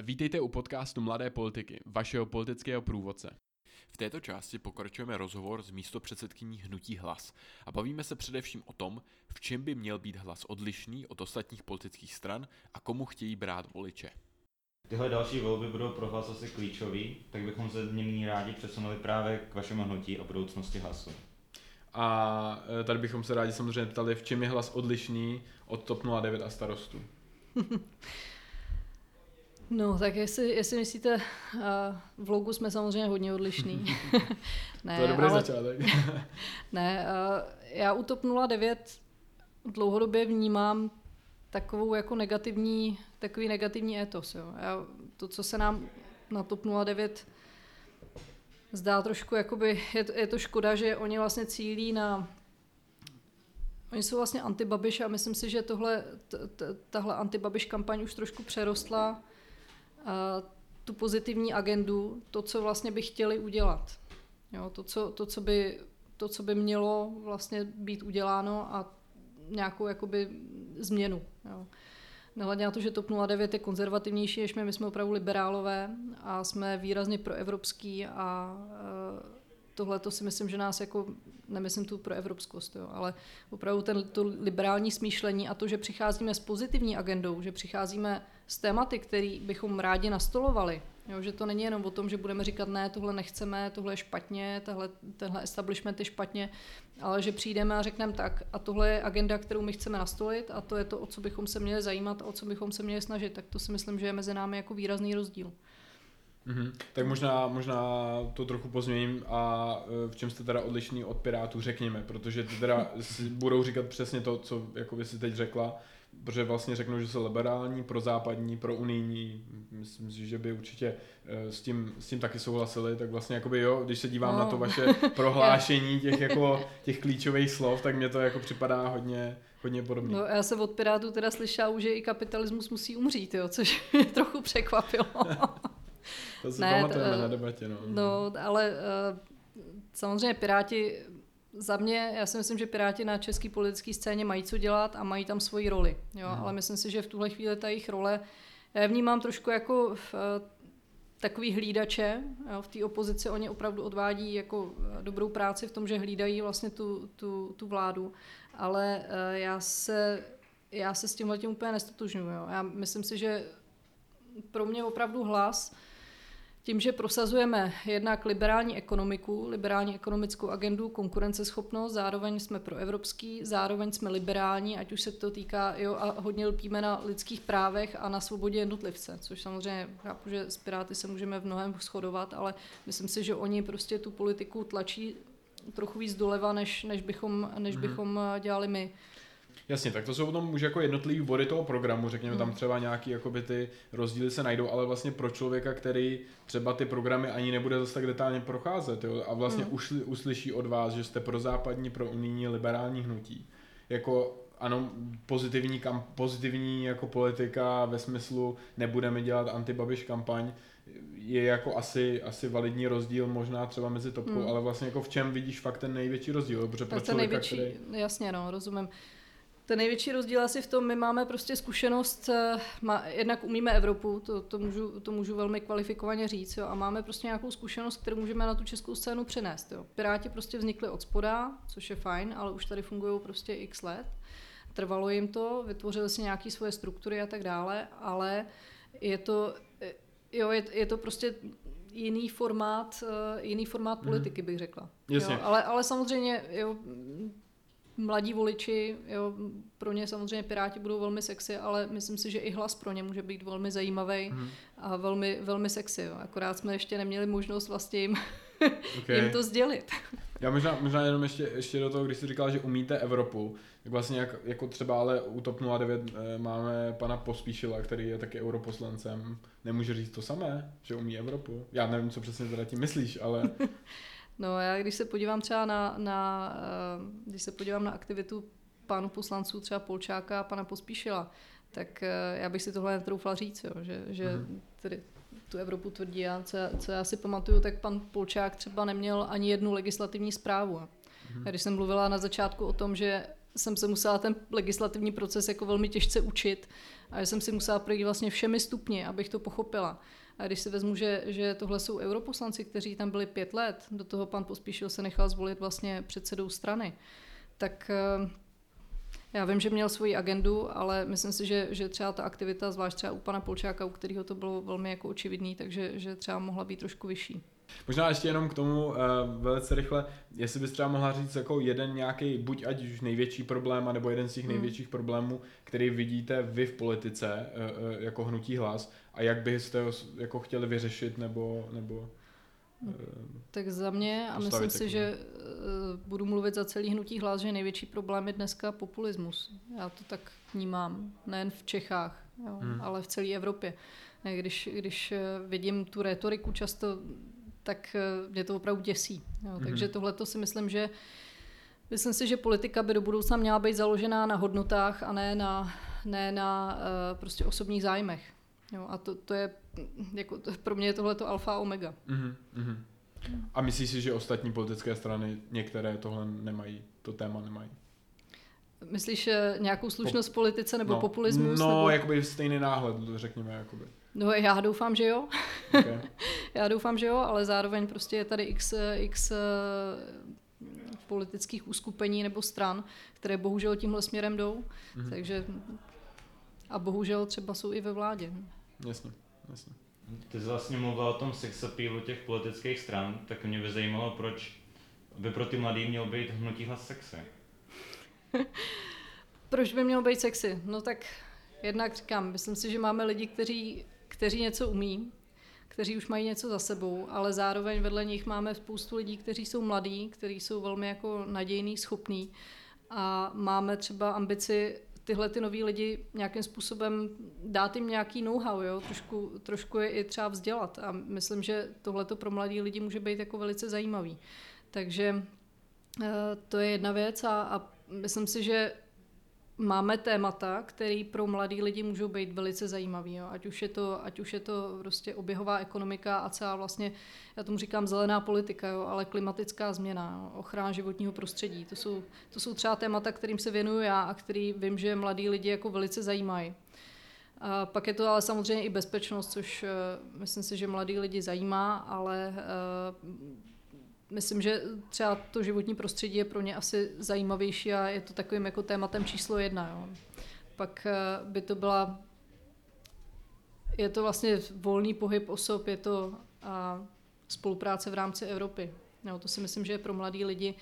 Vítejte u podcastu Mladé politiky, vašeho politického průvodce. V této části pokračujeme rozhovor s místopředsedkyní Hnutí Hlas a bavíme se především o tom, v čem by měl být hlas odlišný od ostatních politických stran a komu chtějí brát voliče. Tyhle další volby budou pro hlas asi klíčový, tak bychom se nyní rádi přesunuli právě k vašemu hnutí a budoucnosti hlasu. A e, tady bychom se rádi samozřejmě ptali, v čem je hlas odlišný od TOP 09 a starostů. No, tak jestli, jestli myslíte, uh, v logu jsme samozřejmě hodně odlišný. ne, to je dobrý ale, začátek. ne, uh, já u TOP 09 dlouhodobě vnímám takovou jako negativní, takový negativní etos. Jo. Já, to, co se nám na TOP 09 zdá trošku, jakoby, je, to, je to škoda, že oni vlastně cílí na Oni jsou vlastně antibabiš a myslím si, že tohle, t, t, tahle antibabiš kampaň už trošku přerostla tu pozitivní agendu, to, co vlastně by chtěli udělat. Jo, to, co, to, co by, to, co by mělo vlastně být uděláno a nějakou jakoby změnu. Jo. Nehledně na to, že TOP 09 je konzervativnější než my, my jsme opravdu liberálové a jsme výrazně proevropský a tohle to si myslím, že nás jako, nemyslím tu pro evropskost, jo, ale opravdu ten, to liberální smýšlení a to, že přicházíme s pozitivní agendou, že přicházíme s tématy, které bychom rádi nastolovali, jo, že to není jenom o tom, že budeme říkat ne, tohle nechceme, tohle je špatně, tahle, tenhle establishment je špatně, ale že přijdeme a řekneme tak a tohle je agenda, kterou my chceme nastolit a to je to, o co bychom se měli zajímat a o co bychom se měli snažit, tak to si myslím, že je mezi námi jako výrazný rozdíl. Mm-hmm. Tak možná, možná to trochu pozměním a e, v čem jste teda odlišný od Pirátů, řekněme, protože ty teda budou říkat přesně to, co jako vy si teď řekla, protože vlastně řeknou, že jsou liberální, pro západní, pro unijní, myslím si, že by určitě e, s tím, s tím taky souhlasili, tak vlastně jakoby jo, když se dívám no. na to vaše prohlášení těch jako těch klíčových slov, tak mě to jako připadá hodně, hodně podobně. No já jsem od Pirátů teda slyšela, že i kapitalismus musí umřít, jo, což mě trochu překvapilo. To si ne, pamatujeme to, na debatě. No. no, ale uh, samozřejmě Piráti, za mě, já si myslím, že Piráti na české politické scéně mají co dělat a mají tam svoji roli. Jo? Hmm. Ale myslím si, že v tuhle chvíli ta jejich role, já vnímám trošku jako v, uh, takový hlídače. Jo? V té opozici oni opravdu odvádí jako eh, dobrou práci v tom, že hlídají vlastně tu, tu, tu vládu. Ale uh, já se já se s tímhle tím úplně nestotožňuji. Já myslím si, že pro mě opravdu hlas tím, že prosazujeme jednak liberální ekonomiku, liberální ekonomickou agendu, konkurenceschopnost, zároveň jsme pro evropský, zároveň jsme liberální, ať už se to týká, jo, a hodně lpíme na lidských právech a na svobodě jednotlivce, což samozřejmě chápu, že s Piráty se můžeme v mnohem shodovat, ale myslím si, že oni prostě tu politiku tlačí trochu víc doleva, než, než, bychom, než mm-hmm. bychom dělali my. Jasně, tak to jsou potom už jako jednotlivý body toho programu, řekněme, hmm. tam třeba nějaký jakoby ty rozdíly se najdou, ale vlastně pro člověka, který třeba ty programy ani nebude zase tak detailně procházet jo, a vlastně hmm. už uslyší od vás, že jste pro západní, pro unijní, liberální hnutí. Jako ano, pozitivní, kam, pozitivní jako politika ve smyslu nebudeme dělat antibabiš kampaň, je jako asi, asi validní rozdíl možná třeba mezi topkou, hmm. ale vlastně jako v čem vidíš fakt ten největší rozdíl? Protože pro člověka, největší, který... jasně no, rozumím. Ten největší rozdíl asi v tom, my máme prostě zkušenost, eh, má, jednak umíme Evropu, to, to, můžu, to můžu velmi kvalifikovaně říct, jo, a máme prostě nějakou zkušenost, kterou můžeme na tu českou scénu přenést. Jo. Piráti prostě vznikli od spoda, což je fajn, ale už tady fungují prostě x let. Trvalo jim to, vytvořili si nějaké svoje struktury a tak dále, ale je to, eh, jo, je, je to prostě jiný formát, uh, jiný formát mhm. politiky, bych řekla. Jasně. Jo, ale, ale samozřejmě, jo, mladí voliči, jo, pro ně samozřejmě Piráti budou velmi sexy, ale myslím si, že i hlas pro ně může být velmi zajímavý hmm. a velmi, velmi sexy. Jo. Akorát jsme ještě neměli možnost vlastně jim, okay. jim to sdělit. Já možná, možná jenom ještě, ještě do toho, když jsi říkal, že umíte Evropu, tak vlastně jak, jako třeba ale u TOP 09 eh, máme pana Pospíšila, který je taky europoslancem. Nemůže říct to samé, že umí Evropu? Já nevím, co přesně teda tím myslíš, ale... No já když se podívám třeba na, na eh, když se podívám na aktivitu pánu poslanců třeba Polčáka a pana Pospíšila, tak eh, já bych si tohle netroufla říct, jo, že, že mm. tedy tu Evropu tvrdí a co, co já si pamatuju, tak pan Polčák třeba neměl ani jednu legislativní zprávu. A když jsem mluvila na začátku o tom, že jsem se musela ten legislativní proces jako velmi těžce učit a že jsem si musela projít vlastně všemi stupni, abych to pochopila. A když si vezmu, že, že tohle jsou europoslanci, kteří tam byli pět let, do toho pan Pospíšil se nechal zvolit vlastně předsedou strany, tak eh, já vím, že měl svoji agendu, ale myslím si, že, že třeba ta aktivita, zvlášť třeba u pana Polčáka, u kterého to bylo velmi jako očividný, takže že třeba mohla být trošku vyšší. Možná ještě jenom k tomu uh, velice rychle, jestli bys třeba mohla říct jako jeden nějaký, buď ať už největší problém, nebo jeden z těch hmm. největších problémů, který vidíte vy v politice uh, uh, jako hnutí hlas a jak byste ho jako chtěli vyřešit nebo, nebo tak za mě, a myslím si, že budu mluvit za celý hnutí hlas, že největší problém je dneska populismus. Já to tak vnímám, nejen v Čechách, jo, hmm. ale v celé Evropě. Když, když vidím tu retoriku často tak eh, mě to opravdu děsí. Jo. Mm-hmm. Takže tohle to si myslím, že myslím si, že politika by do budoucna měla být založená na hodnotách a ne na, ne na uh, prostě osobních zájmech. Jo. A to, to je, jako, to, pro mě je tohle to alfa a omega. Mm-hmm. A myslíš si, že ostatní politické strany některé tohle nemají, to téma nemají? Myslíš eh, nějakou slušnost v politice nebo no, populismus? No, nebo... jakoby stejný náhled, řekněme. Jakoby. No já doufám, že jo. Okay. já doufám, že jo, ale zároveň prostě je tady x, x eh, politických uskupení nebo stran, které bohužel tímhle směrem jdou. Mm-hmm. Takže a bohužel třeba jsou i ve vládě. Jasně, jasně. Ty jsi vlastně mluvil o tom sex appealu těch politických stran, tak mě by zajímalo, proč by pro ty mladý měl být hnutí hlas sexy. proč by mělo být sexy? No tak jednak říkám, myslím si, že máme lidi, kteří kteří něco umí, kteří už mají něco za sebou, ale zároveň vedle nich máme spoustu lidí, kteří jsou mladí, kteří jsou velmi jako nadějný, schopní a máme třeba ambici tyhle ty noví lidi nějakým způsobem dát jim nějaký know-how, jo? Trošku, trošku je i třeba vzdělat a myslím, že tohle pro mladí lidi může být jako velice zajímavý. Takže eh, to je jedna věc a, a myslím si, že máme témata, které pro mladý lidi můžou být velice zajímavý. Jo. Ať, už je to, ať už je to prostě oběhová ekonomika a celá vlastně, já tomu říkám zelená politika, jo, ale klimatická změna, jo, ochrana životního prostředí. To jsou, to jsou třeba témata, kterým se věnuju já a který vím, že mladí lidi jako velice zajímají. A pak je to ale samozřejmě i bezpečnost, což uh, myslím si, že mladí lidi zajímá, ale uh, myslím, že třeba to životní prostředí je pro ně asi zajímavější a je to takovým jako tématem číslo jedna. Jo. Pak eh, by to byla, je to vlastně volný pohyb osob, je to a spolupráce v rámci Evropy. Jo, to si myslím, že je pro mladí lidi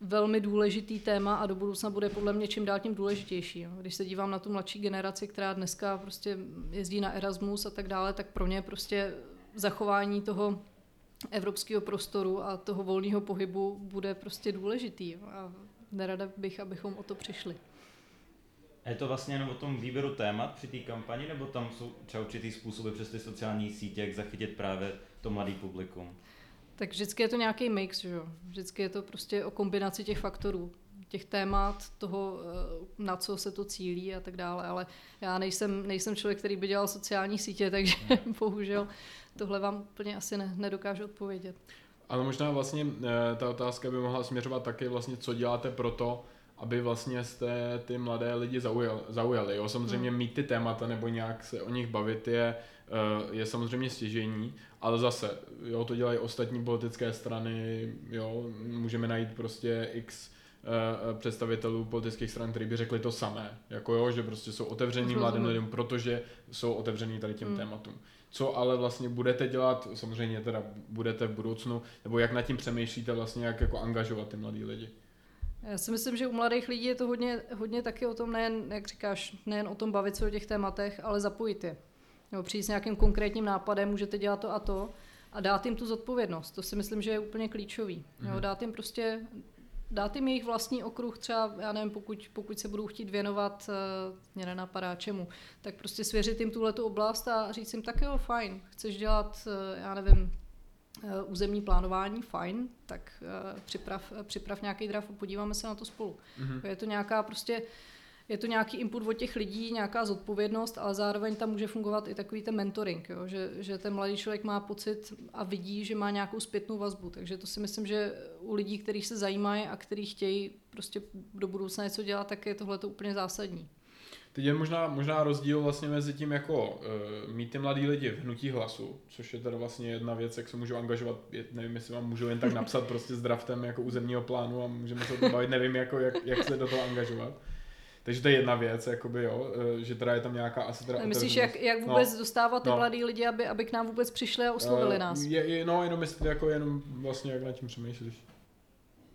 velmi důležitý téma a do budoucna bude podle mě čím dál tím důležitější. Jo. Když se dívám na tu mladší generaci, která dneska prostě jezdí na Erasmus a tak dále, tak pro ně prostě zachování toho evropského prostoru a toho volného pohybu bude prostě důležitý. A nerada bych, abychom o to přišli. A je to vlastně jenom o tom výběru témat při té kampani, nebo tam jsou třeba určitý způsoby přes ty sociální sítě, jak zachytit právě to mladý publikum? Tak vždycky je to nějaký mix, že jo? Vždycky je to prostě o kombinaci těch faktorů těch témat, toho, eh, na co se to cílí a tak dále, ale já nejsem, nejsem člověk, který by dělal sociální sítě, takže bohužel tohle vám úplně asi ne, nedokážu odpovědět. Ale možná vlastně eh, ta otázka by mohla směřovat taky vlastně, co děláte pro to, aby vlastně jste ty mladé lidi zaujali. zaujali jo? Samozřejmě hmm. mít ty témata nebo nějak se o nich bavit je, eh, je samozřejmě stěžení, ale zase, jo, to dělají ostatní politické strany, jo, můžeme najít prostě x představitelů politických stran, kteří by řekli to samé, jako jo, že prostě jsou otevření mladým lidem, protože jsou otevření tady těm hmm. tématům co ale vlastně budete dělat, samozřejmě teda budete v budoucnu, nebo jak nad tím přemýšlíte vlastně, jak jako angažovat ty mladý lidi? Já si myslím, že u mladých lidí je to hodně, hodně taky o tom, nejen, jak říkáš, nejen o tom bavit se o těch tématech, ale zapojit je. Nebo přijít s nějakým konkrétním nápadem, můžete dělat to a to a dát jim tu zodpovědnost. To si myslím, že je úplně klíčový. Mm-hmm. Jo, mhm. dát jim prostě dát jim jejich vlastní okruh, třeba, já nevím, pokud, pokud se budou chtít věnovat, uh, mě nenapadá čemu, tak prostě svěřit jim tuhle oblast a říct jim, tak jo, fajn, chceš dělat, uh, já nevím, uh, územní plánování, fajn, tak uh, připrav, připrav nějaký draft a podíváme se na to spolu. Mm-hmm. Je to nějaká prostě je to nějaký input od těch lidí, nějaká zodpovědnost, ale zároveň tam může fungovat i takový ten mentoring, jo? Že, že ten mladý člověk má pocit a vidí, že má nějakou zpětnou vazbu. Takže to si myslím, že u lidí, kteří se zajímají a kteří chtějí prostě do budoucna něco dělat, tak je tohle to úplně zásadní. Teď je možná, možná rozdíl vlastně mezi tím jako uh, mít ty mladý lidi v hnutí hlasu, což je teda vlastně jedna věc, jak se můžou angažovat, je, nevím, jestli vám můžu jen tak napsat prostě s draftem jako územního plánu a můžeme se o tom bavit, nevím, jako, jak, jak se do toho angažovat. Takže to je jedna věc, jakoby jo, eh, že teda je tam nějaká asi teda Myslíš, jak, jak no. vůbec no, dostávat ty no. mladý lidi, aby, aby k nám vůbec přišli a oslovili uh, nás? Je, je, no, jenom jestli jako jenom vlastně jak nad tím přemýšlíš.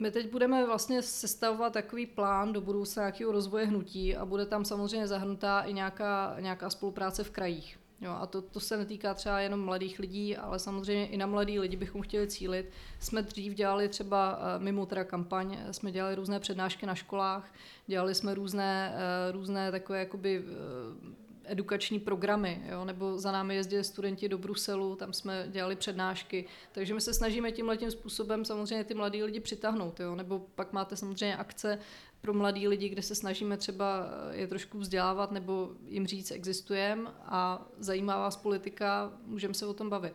My teď budeme vlastně sestavovat takový plán do budoucna nějakého rozvoje hnutí a bude tam samozřejmě zahrnutá i nějaká, nějaká spolupráce v krajích. Jo, a to, to se netýká třeba jenom mladých lidí, ale samozřejmě i na mladý lidi bychom chtěli cílit. Jsme dřív dělali třeba eh, mimo teda kampaň, jsme dělali různé přednášky na školách, dělali jsme různé, eh, různé takové jakoby eh, edukační programy, jo? nebo za námi jezdili studenti do Bruselu, tam jsme dělali přednášky, takže my se snažíme tím letím způsobem samozřejmě ty mladí lidi přitáhnout, jo? nebo pak máte samozřejmě akce pro mladí lidi, kde se snažíme třeba je trošku vzdělávat nebo jim říct, existujeme a zajímá vás politika, můžeme se o tom bavit.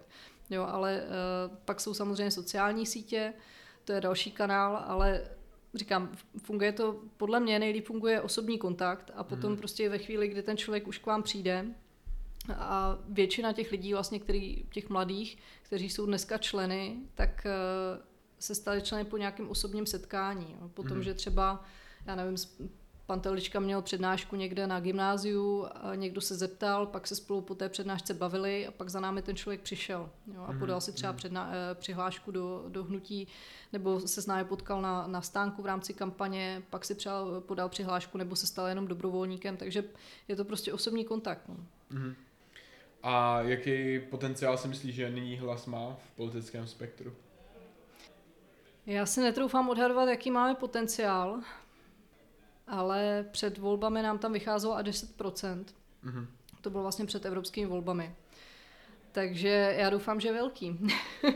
Jo, ale uh, pak jsou samozřejmě sociální sítě, to je další kanál, ale říkám, funguje to, podle mě nejlíp funguje osobní kontakt a potom hmm. prostě ve chvíli, kdy ten člověk už k vám přijde, a většina těch lidí, vlastně, který, těch mladých, kteří jsou dneska členy, tak eh, se stali členy po nějakém osobním setkání. Potom, mm. že třeba, já nevím, pan Telička měl přednášku někde na gymnáziu, někdo se zeptal, pak se spolu po té přednášce bavili a pak za námi ten člověk přišel jo, a mhm, podal si třeba mhm. předna, eh, přihlášku do, do hnutí, nebo se s námi potkal na, na stánku v rámci kampaně, pak si přál, podal přihlášku nebo se stal jenom dobrovolníkem, takže je to prostě osobní kontakt. No. Mm-hmm. A jaký potenciál si myslíš, že nyní hlas má v politickém spektru? Já si netroufám odhadovat, jaký máme potenciál, ale před volbami nám tam vycházelo a 10%. Mm-hmm. To bylo vlastně před evropskými volbami. Takže já doufám, že velký.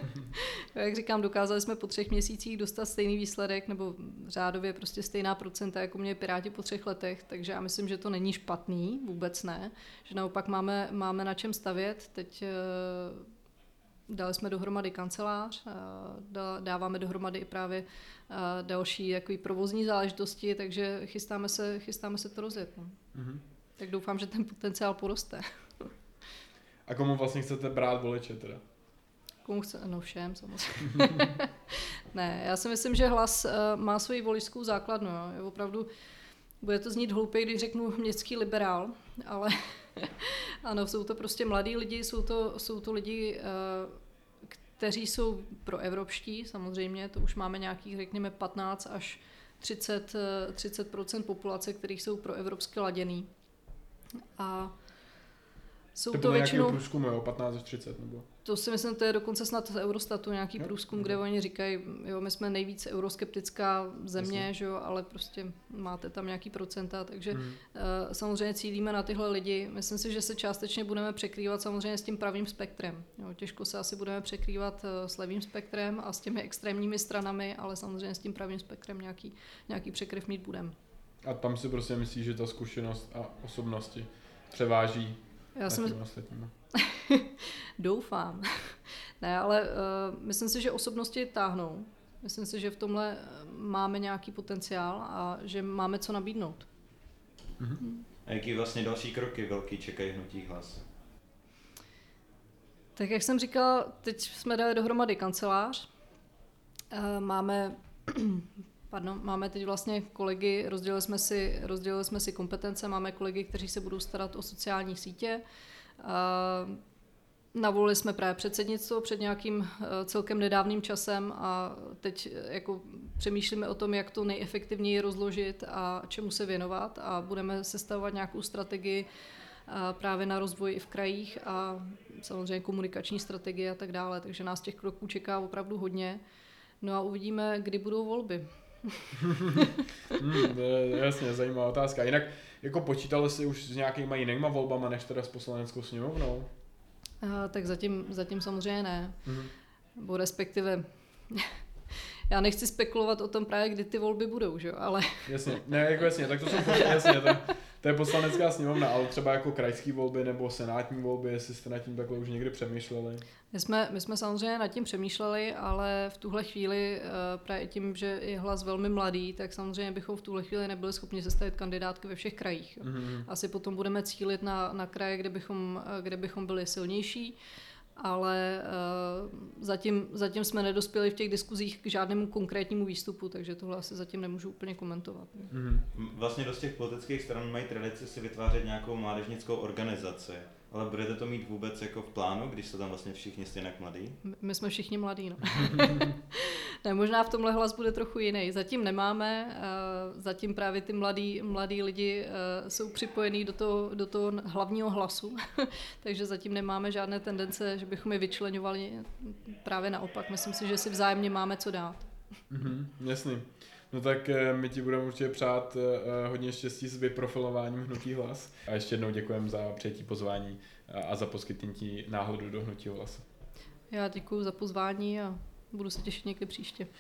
Jak říkám, dokázali jsme po třech měsících dostat stejný výsledek, nebo řádově prostě stejná procenta, jako měli Piráti po třech letech, takže já myslím, že to není špatný, vůbec ne, že naopak máme, máme na čem stavět. Teď eh, dali jsme dohromady kancelář, dáváme dohromady i právě další jaký provozní záležitosti, takže chystáme se, chystáme se to rozjet. No. Mm-hmm. Tak doufám, že ten potenciál poroste. A komu vlastně chcete brát voliče teda? Komu chce? No všem samozřejmě. ne, já si myslím, že hlas uh, má svoji voličskou základnu. Jo. Je opravdu, bude to znít hloupě, když řeknu městský liberál, ale ano, jsou to prostě mladí lidi, jsou to, jsou to lidi, uh, kteří jsou pro evropští, samozřejmě, to už máme nějakých, řekněme, 15 až 30, 30 eh, populace, kteří jsou pro evropské laděný. A jsou to, to většinou... průzkumu, jo, 15 až 30 nebo? To si myslím, to je dokonce snad z Eurostatu nějaký jo? průzkum, jo. kde oni říkají, jo, my jsme nejvíce euroskeptická země, Jasně. že jo, ale prostě máte tam nějaký procenta, takže hmm. uh, samozřejmě cílíme na tyhle lidi. Myslím si, že se částečně budeme překrývat samozřejmě s tím pravým spektrem. Jo, těžko se asi budeme překrývat uh, s levým spektrem a s těmi extrémními stranami, ale samozřejmě s tím pravým spektrem nějaký, nějaký překryv mít budeme. A tam si prostě myslíš, že ta zkušenost a osobnosti převáží já jsem... Doufám. ne, ale uh, myslím si, že osobnosti táhnou. Myslím si, že v tomhle eh, máme nějaký potenciál a že máme co nabídnout. Mm-hmm. A jaký vlastně další kroky velký čekají hnutí hlas? Tak jak jsem říkala, teď jsme dali dohromady kancelář. Uh, máme Pardon, máme teď vlastně kolegy, rozdělili jsme, si, rozdělili jsme si kompetence, máme kolegy, kteří se budou starat o sociální sítě. Navolili jsme právě předsednictvo před nějakým e, celkem nedávným časem a teď e, jako přemýšlíme o tom, jak to nejefektivněji rozložit a čemu se věnovat a budeme sestavovat nějakou strategii právě na rozvoj i v krajích a samozřejmě komunikační strategie a tak dále, takže nás těch kroků čeká opravdu hodně. No a uvidíme, kdy budou volby hmm, jasně zajímavá otázka. Jinak jako počítali si už s nějakýma jinýma volbama, než teda s poslaneckou sněmovnou? Uh, tak zatím, zatím samozřejmě ne. Mm. Nebo respektive já nechci spekulovat o tom právě, kdy ty volby budou, že jo, ale... Jasně, ne, jako jasně, tak to jsou jasně, to, to je poslanecká sněmovna, ale třeba jako krajské volby nebo senátní volby, jestli jste nad tím takhle už někdy přemýšleli. My jsme, my jsme samozřejmě nad tím přemýšleli, ale v tuhle chvíli uh, právě tím, že je hlas velmi mladý, tak samozřejmě bychom v tuhle chvíli nebyli schopni sestavit kandidátky ve všech krajích. Mm-hmm. Asi potom budeme cílit na, na kraje, kde bychom, kde bychom byli silnější ale uh, zatím, zatím jsme nedospěli v těch diskuzích k žádnému konkrétnímu výstupu, takže tohle asi zatím nemůžu úplně komentovat. Mm-hmm. Vlastně dost těch politických stran mají tradici si vytvářet nějakou mládežnickou organizaci. Ale budete to mít vůbec jako v plánu, když jsou tam vlastně všichni stejně mladí? My jsme všichni mladí, no. ne, možná v tomhle hlas bude trochu jiný. Zatím nemáme, zatím právě ty mladí, mladí lidi jsou připojení do toho, do toho hlavního hlasu, takže zatím nemáme žádné tendence, že bychom je vyčlenovali. Právě naopak, myslím si, že si vzájemně máme co dát. Mm-hmm, jasný. No tak eh, my ti budeme určitě přát eh, hodně štěstí s vyprofilováním Hnutí hlas. A ještě jednou děkujeme za přijetí pozvání a za poskytnutí náhledu do Hnutí hlas. Já děkuji za pozvání a budu se těšit někdy příště.